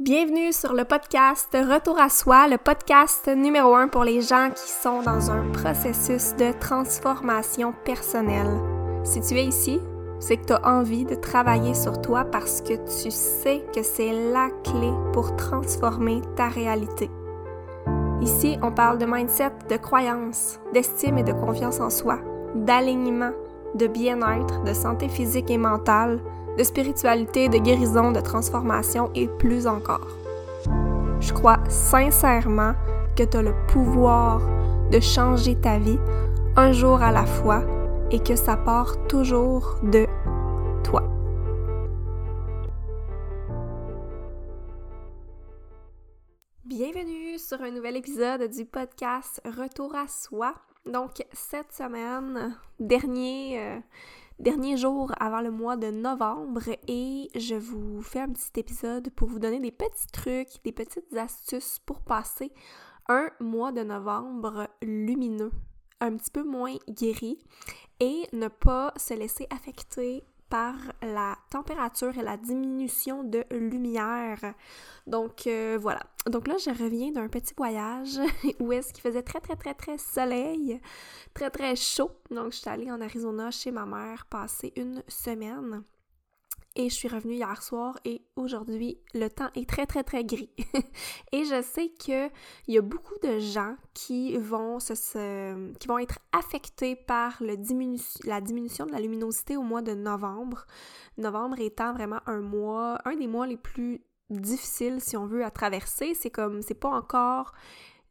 Bienvenue sur le podcast Retour à soi, le podcast numéro un pour les gens qui sont dans un processus de transformation personnelle. Si tu es ici, c'est que tu as envie de travailler sur toi parce que tu sais que c'est la clé pour transformer ta réalité. Ici, on parle de mindset, de croyance, d'estime et de confiance en soi, d'alignement, de bien-être, de santé physique et mentale, de spiritualité, de guérison, de transformation et plus encore. Je crois sincèrement que tu as le pouvoir de changer ta vie un jour à la fois et que ça part toujours de toi. Bienvenue sur un nouvel épisode du podcast Retour à soi. Donc cette semaine, dernier euh, dernier jour avant le mois de novembre et je vous fais un petit épisode pour vous donner des petits trucs, des petites astuces pour passer un mois de novembre lumineux, un petit peu moins guéri et ne pas se laisser affecter par la température et la diminution de lumière. Donc euh, voilà. Donc là, je reviens d'un petit voyage où est-ce qu'il faisait très très très très soleil, très très chaud. Donc je suis allée en Arizona chez ma mère passer une semaine. Et je suis revenue hier soir et aujourd'hui, le temps est très, très, très gris. et je sais qu'il y a beaucoup de gens qui vont, se, qui vont être affectés par le la diminution de la luminosité au mois de novembre. Novembre étant vraiment un mois, un des mois les plus difficiles, si on veut, à traverser. C'est comme, c'est pas encore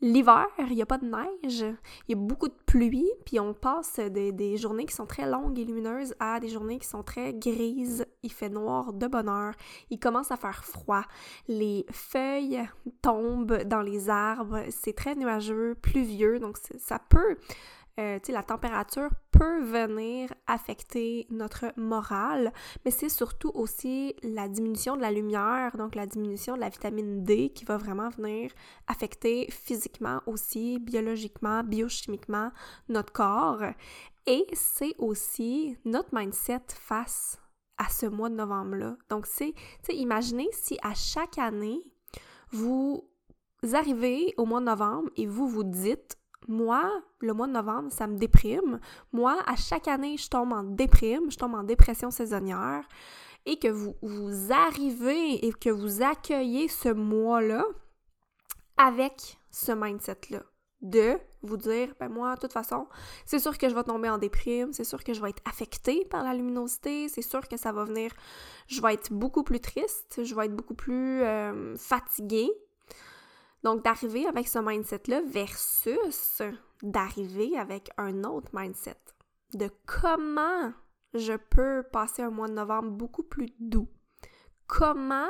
L'hiver, il n'y a pas de neige, il y a beaucoup de pluie, puis on passe des, journées qui sont très longues et lumineuses à des journées qui sont très grises. Il fait noir de bonne heure, il commence à faire froid, les feuilles tombent dans les arbres, c'est très nuageux, pluvieux, donc ça peut euh, la température peut venir affecter notre morale, mais c'est surtout aussi la diminution de la lumière, donc la diminution de la vitamine D qui va vraiment venir affecter physiquement aussi, biologiquement, biochimiquement notre corps. Et c'est aussi notre mindset face à ce mois de novembre-là. Donc, c'est, imaginez si à chaque année, vous arrivez au mois de novembre et vous vous dites moi, le mois de novembre, ça me déprime. Moi, à chaque année, je tombe en déprime, je tombe en dépression saisonnière. Et que vous, arrivez et que vous accueillez ce mois-là avec ce mindset-là. De vous dire, ben moi, de toute façon, c'est sûr que je vais tomber en déprime, c'est sûr que je vais être affectée par la luminosité, c'est sûr que ça va venir, je vais être beaucoup plus triste, je vais être beaucoup plus euh, fatiguée, donc, d'arriver avec ce mindset-là versus d'arriver avec un autre mindset de comment je peux passer un mois de novembre beaucoup plus doux? Comment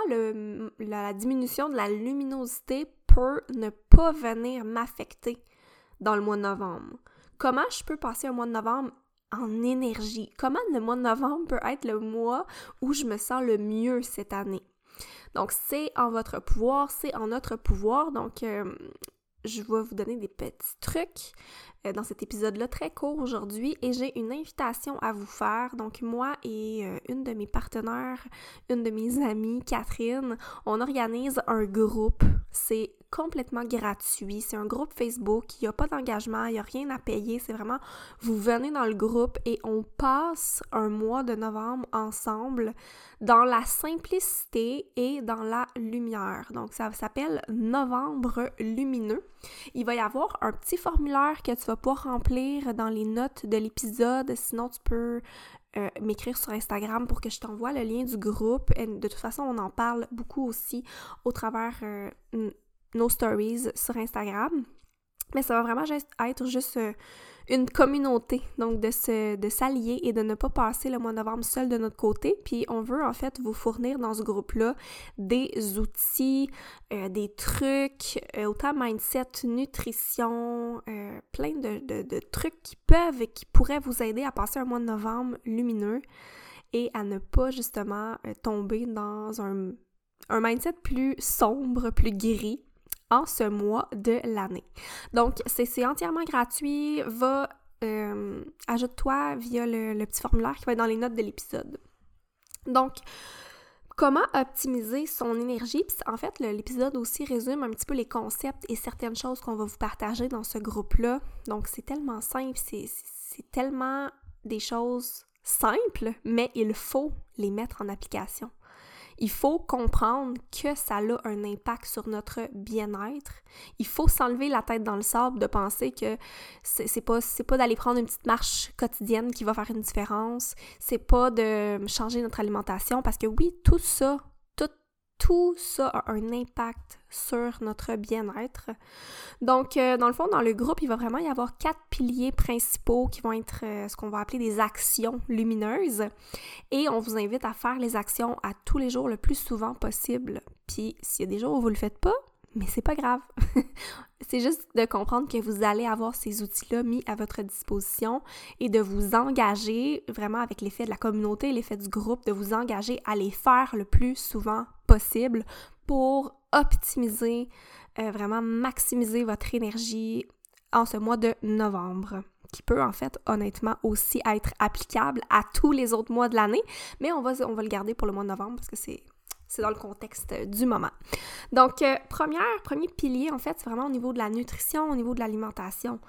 la diminution de la luminosité peut ne pas venir m'affecter dans le mois de novembre? Comment je peux passer un mois de novembre en énergie? Comment le mois de novembre peut être le mois où je me sens le mieux cette année? Donc, c'est en votre pouvoir, c'est en notre pouvoir. Donc, euh, je vais vous donner des petits trucs euh, dans cet épisode-là très court aujourd'hui et j'ai une invitation à vous faire. Donc moi et euh, une de mes partenaires, une de mes amies, Catherine, on organise un groupe. C'est complètement gratuit. C'est un groupe Facebook. Il n'y a pas d'engagement, il n'y a rien à payer. C'est vraiment, vous venez dans le groupe et on passe un mois de novembre ensemble dans la simplicité et dans la lumière. Donc, ça s'appelle Novembre lumineux. Il va y avoir un petit formulaire que tu vas pouvoir remplir dans les notes de l'épisode. Sinon, tu peux euh, m'écrire sur Instagram pour que je t'envoie le lien du groupe. de toute façon, on en parle beaucoup aussi au travers euh, nos stories sur Instagram. Mais ça va vraiment être juste euh, une communauté, donc de se de s'allier et de ne pas passer le mois de novembre seul de notre côté. Puis on veut en fait vous fournir dans ce groupe-là des outils, euh, des trucs, euh, autant mindset, nutrition, plein de, trucs qui peuvent et qui pourraient vous aider à passer un mois de novembre lumineux et à ne pas justement tomber dans un mindset plus sombre, plus gris en ce mois de l'année. Donc, c'est entièrement gratuit. Va, euh, ajoute-toi via le, petit formulaire qui va être dans les notes de l'épisode. Donc, comment optimiser son énergie? Puis en fait, l'épisode aussi résume un petit peu les concepts et certaines choses qu'on va vous partager dans ce groupe-là. Donc c'est tellement simple, c'est tellement des choses simples, mais il faut les mettre en application. Il faut comprendre que ça a un impact sur notre bien-être. Il faut s'enlever la tête dans le sable de penser que c'est pas, pas d'aller prendre une petite marche quotidienne qui va faire une différence. C'est pas de changer notre alimentation parce que oui, tout ça, tout ça a un impact sur notre bien-être. Donc, euh, dans le fond, dans le groupe, il va vraiment y avoir quatre piliers principaux qui vont être euh, ce qu'on va appeler des actions lumineuses. Et on vous invite à faire les actions à tous les jours le plus souvent possible. Puis, s'il y a des jours où vous le faites pas, mais c'est pas grave. c'est juste de comprendre que vous allez avoir ces outils-là mis à votre disposition et de vous engager vraiment avec l'effet de la communauté, l'effet du groupe, de vous engager à les faire le plus souvent possible pour optimiser, euh, vraiment maximiser votre énergie en ce mois de novembre qui peut en fait honnêtement aussi être applicable à tous les autres mois de l'année, mais on va, on va le garder pour le mois de novembre parce que c'est c'est dans le contexte du moment. Donc, euh, premier pilier, en fait, c'est vraiment au niveau de la nutrition, au niveau de l'alimentation.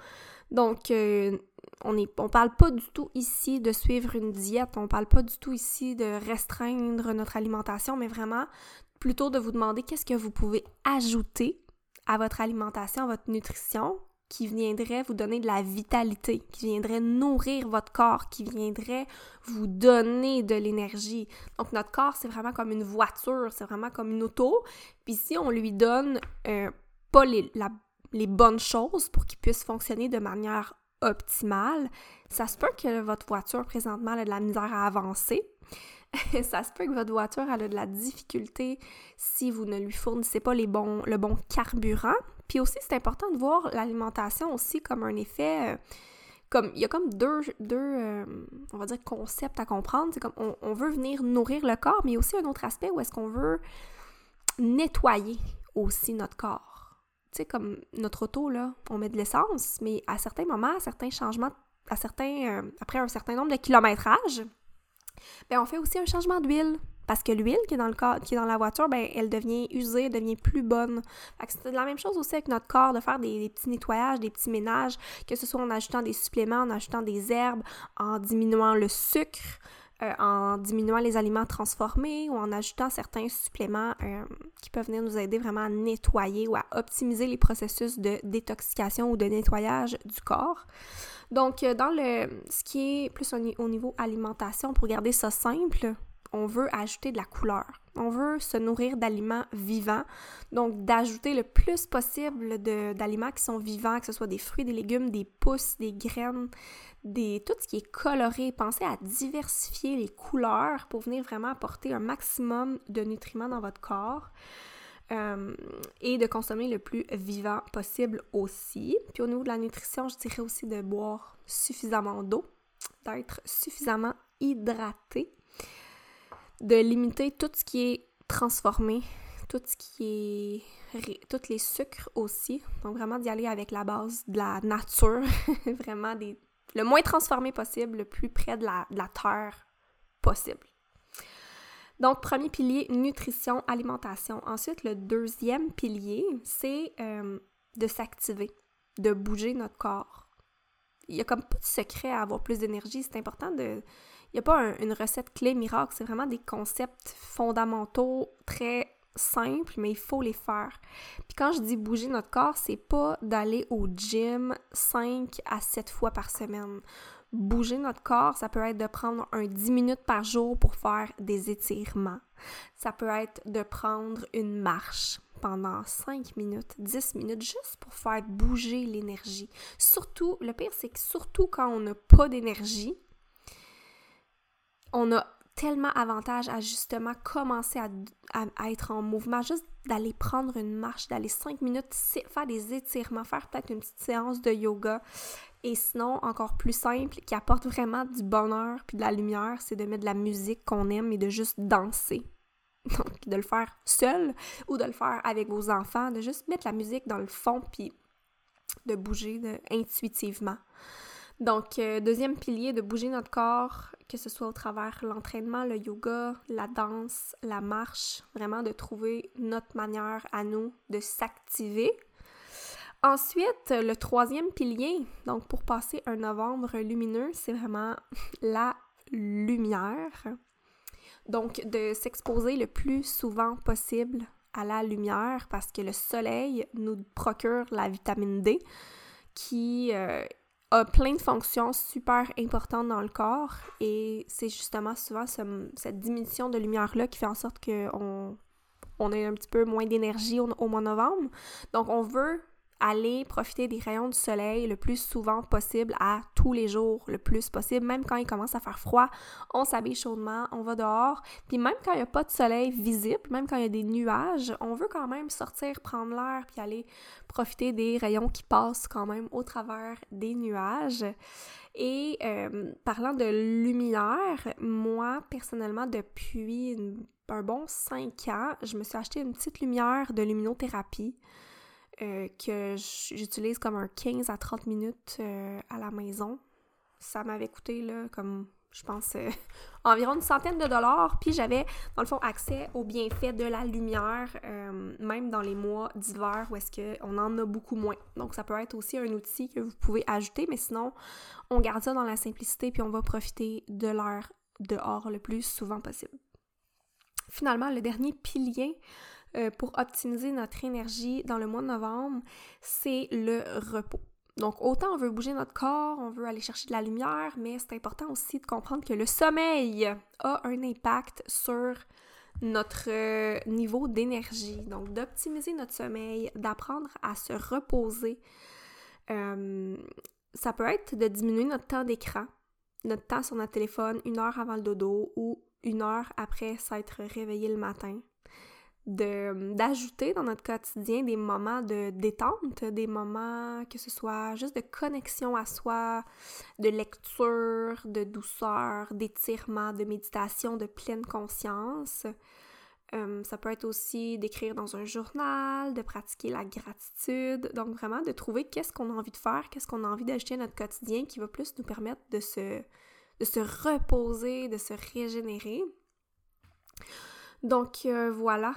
Donc, euh, on ne on parle pas du tout ici de suivre une diète, on parle pas du tout ici de restreindre notre alimentation, mais vraiment plutôt de vous demander qu'est-ce que vous pouvez ajouter à votre alimentation, à votre nutrition, qui viendrait vous donner de la vitalité, qui viendrait nourrir votre corps, qui viendrait vous donner de l'énergie. Donc notre corps, c'est vraiment comme une voiture, c'est vraiment comme une auto. Puis si on lui donne euh, pas les, bonnes choses pour qu'il puisse fonctionner de manière optimale, ça se peut que votre voiture présentement a de la misère à avancer. ça se peut que votre voiture a de la difficulté si vous ne lui fournissez pas les bons, le bon carburant. Puis aussi, c'est important de voir l'alimentation aussi comme un effet... Euh, comme il y a comme deux, deux euh, on va dire, concepts à comprendre. C'est comme on, veut venir nourrir le corps, mais il y a aussi un autre aspect où est-ce qu'on veut nettoyer aussi notre corps. Tu sais, comme notre auto, là, on met de l'essence, mais à certains moments, à certains changements, à certains, euh, après un certain nombre de kilométrages, ben on fait aussi un changement d'huile. Parce que l'huile qui est dans le corps, qui est dans la voiture, ben elle devient usée, elle devient plus bonne. c'est la même chose aussi avec notre corps, de faire des, petits nettoyages, des petits ménages, que ce soit en ajoutant des suppléments, en ajoutant des herbes, en diminuant le sucre, euh, en diminuant les aliments transformés ou en ajoutant certains suppléments euh, qui peuvent venir nous aider vraiment à nettoyer ou à optimiser les processus de détoxication ou de nettoyage du corps. Donc, euh, dans le ce qui est plus au niveau alimentation, pour garder ça simple, on veut ajouter de la couleur. On veut se nourrir d'aliments vivants, donc d'ajouter le plus possible d'aliments qui sont vivants, que ce soit des fruits, des légumes, des pousses, des graines, des, tout ce qui est coloré. Pensez à diversifier les couleurs pour venir vraiment apporter un maximum de nutriments dans votre corps. Euh, et de consommer le plus vivant possible aussi. Puis au niveau de la nutrition, je dirais aussi de boire suffisamment d'eau, d'être suffisamment hydraté de limiter tout ce qui est transformé, tout ce qui est tous les sucres aussi. Donc vraiment d'y aller avec la base de la nature, vraiment le moins transformé possible, le plus près de la, terre possible. Donc, premier pilier, nutrition, alimentation. Ensuite, le deuxième pilier, c'est euh, de s'activer, de bouger notre corps. Il y a comme pas de secret à avoir plus d'énergie. C'est important de, n'y a pas une recette clé miracle, c'est vraiment des concepts fondamentaux très simples, mais il faut les faire. Puis quand je dis bouger notre corps, c'est pas d'aller au gym 5 à 7 fois par semaine. Bouger notre corps, ça peut être de prendre un 10 minutes par jour pour faire des étirements. Ça peut être de prendre une marche pendant 5 minutes, 10 minutes, juste pour faire bouger l'énergie. Surtout, le pire, c'est que surtout quand on n'a pas d'énergie, on a tellement avantage à justement commencer à, être en mouvement, juste d'aller prendre une marche, d'aller cinq minutes, faire des étirements, faire peut-être une petite séance de yoga. Et sinon, encore plus simple, qui apporte vraiment du bonheur puis de la lumière, c'est de mettre de la musique qu'on aime et de juste danser. Donc, de le faire seul ou de le faire avec vos enfants, de juste mettre la musique dans le fond puis de bouger intuitivement. Donc, euh, deuxième pilier, de bouger notre corps, que ce soit au travers l'entraînement, le yoga, la danse, la marche, vraiment de trouver notre manière à nous de s'activer. Ensuite, le troisième pilier, donc pour passer un novembre lumineux, c'est vraiment la lumière. Donc, de s'exposer le plus souvent possible à la lumière parce que le soleil nous procure la vitamine D qui euh, a plein de fonctions super importantes dans le corps et c'est justement souvent cette diminution de lumière-là qui fait en sorte qu'on on ait un petit peu moins d'énergie au, au mois de novembre. Donc, on veut aller profiter des rayons du soleil le plus souvent possible à tous les jours, le plus possible, même quand il commence à faire froid, on s'habille chaudement, on va dehors, puis même quand il n'y a pas de soleil visible, même quand il y a des nuages, on veut quand même sortir, prendre l'air, puis aller profiter des rayons qui passent quand même au travers des nuages. Et euh, parlant de lumière, moi personnellement depuis un bon 5 ans, je me suis acheté une petite lumière de luminothérapie. Euh, que j'utilise comme un 15 à 30 minutes euh, à la maison. Ça m'avait coûté, là, comme, je pense, euh, environ une centaine de dollars. Puis j'avais, dans le fond, accès aux bienfaits de la lumière, même dans les mois d'hiver où est-ce qu'on en a beaucoup moins. Donc ça peut être aussi un outil que vous pouvez ajouter, mais sinon, on garde ça dans la simplicité, puis on va profiter de l'air dehors le plus souvent possible. Finalement, le dernier pilier euh, pour optimiser notre énergie dans le mois de novembre, c'est le repos. Donc, autant on veut bouger notre corps, on veut aller chercher de la lumière, mais c'est important aussi de comprendre que le sommeil a un impact sur notre euh, niveau d'énergie. Donc, d'optimiser notre sommeil, d'apprendre à se reposer. Euh, ça peut être de diminuer notre temps d'écran, notre temps sur notre téléphone une heure avant le dodo ou une heure après s'être réveillé le matin d'ajouter dans notre quotidien des moments de détente, des moments que ce soit juste de connexion à soi, de lecture, de douceur, d'étirement, de méditation, de pleine conscience. Euh, ça peut être aussi d'écrire dans un journal, de pratiquer la gratitude, donc vraiment de trouver qu'est-ce qu'on a envie de faire, qu'est-ce qu'on a envie d'ajouter à notre quotidien qui va plus nous permettre de se, de se reposer, de se régénérer. Donc euh, voilà,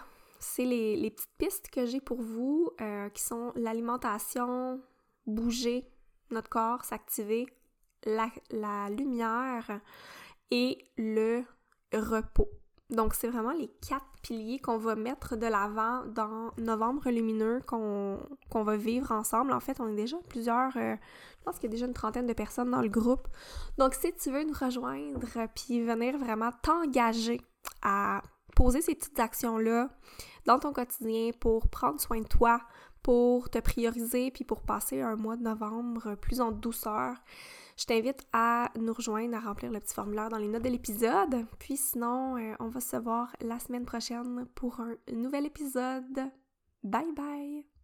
c'est les, petites pistes que j'ai pour vous, euh, qui sont l'alimentation, bouger notre corps, s'activer, la, lumière et le repos. Donc, c'est vraiment les quatre piliers qu'on va mettre de l'avant dans Novembre lumineux qu'on va vivre ensemble. En fait, on est déjà plusieurs, euh, je pense qu'il y a déjà une trentaine de personnes dans le groupe. Donc, si tu veux nous rejoindre puis venir vraiment t'engager à poser ces petites actions-là dans ton quotidien pour prendre soin de toi, pour te prioriser, puis pour passer un mois de novembre plus en douceur. Je t'invite à nous rejoindre, à remplir le petit formulaire dans les notes de l'épisode. Puis sinon, euh, on va se voir la semaine prochaine pour un nouvel épisode. Bye bye!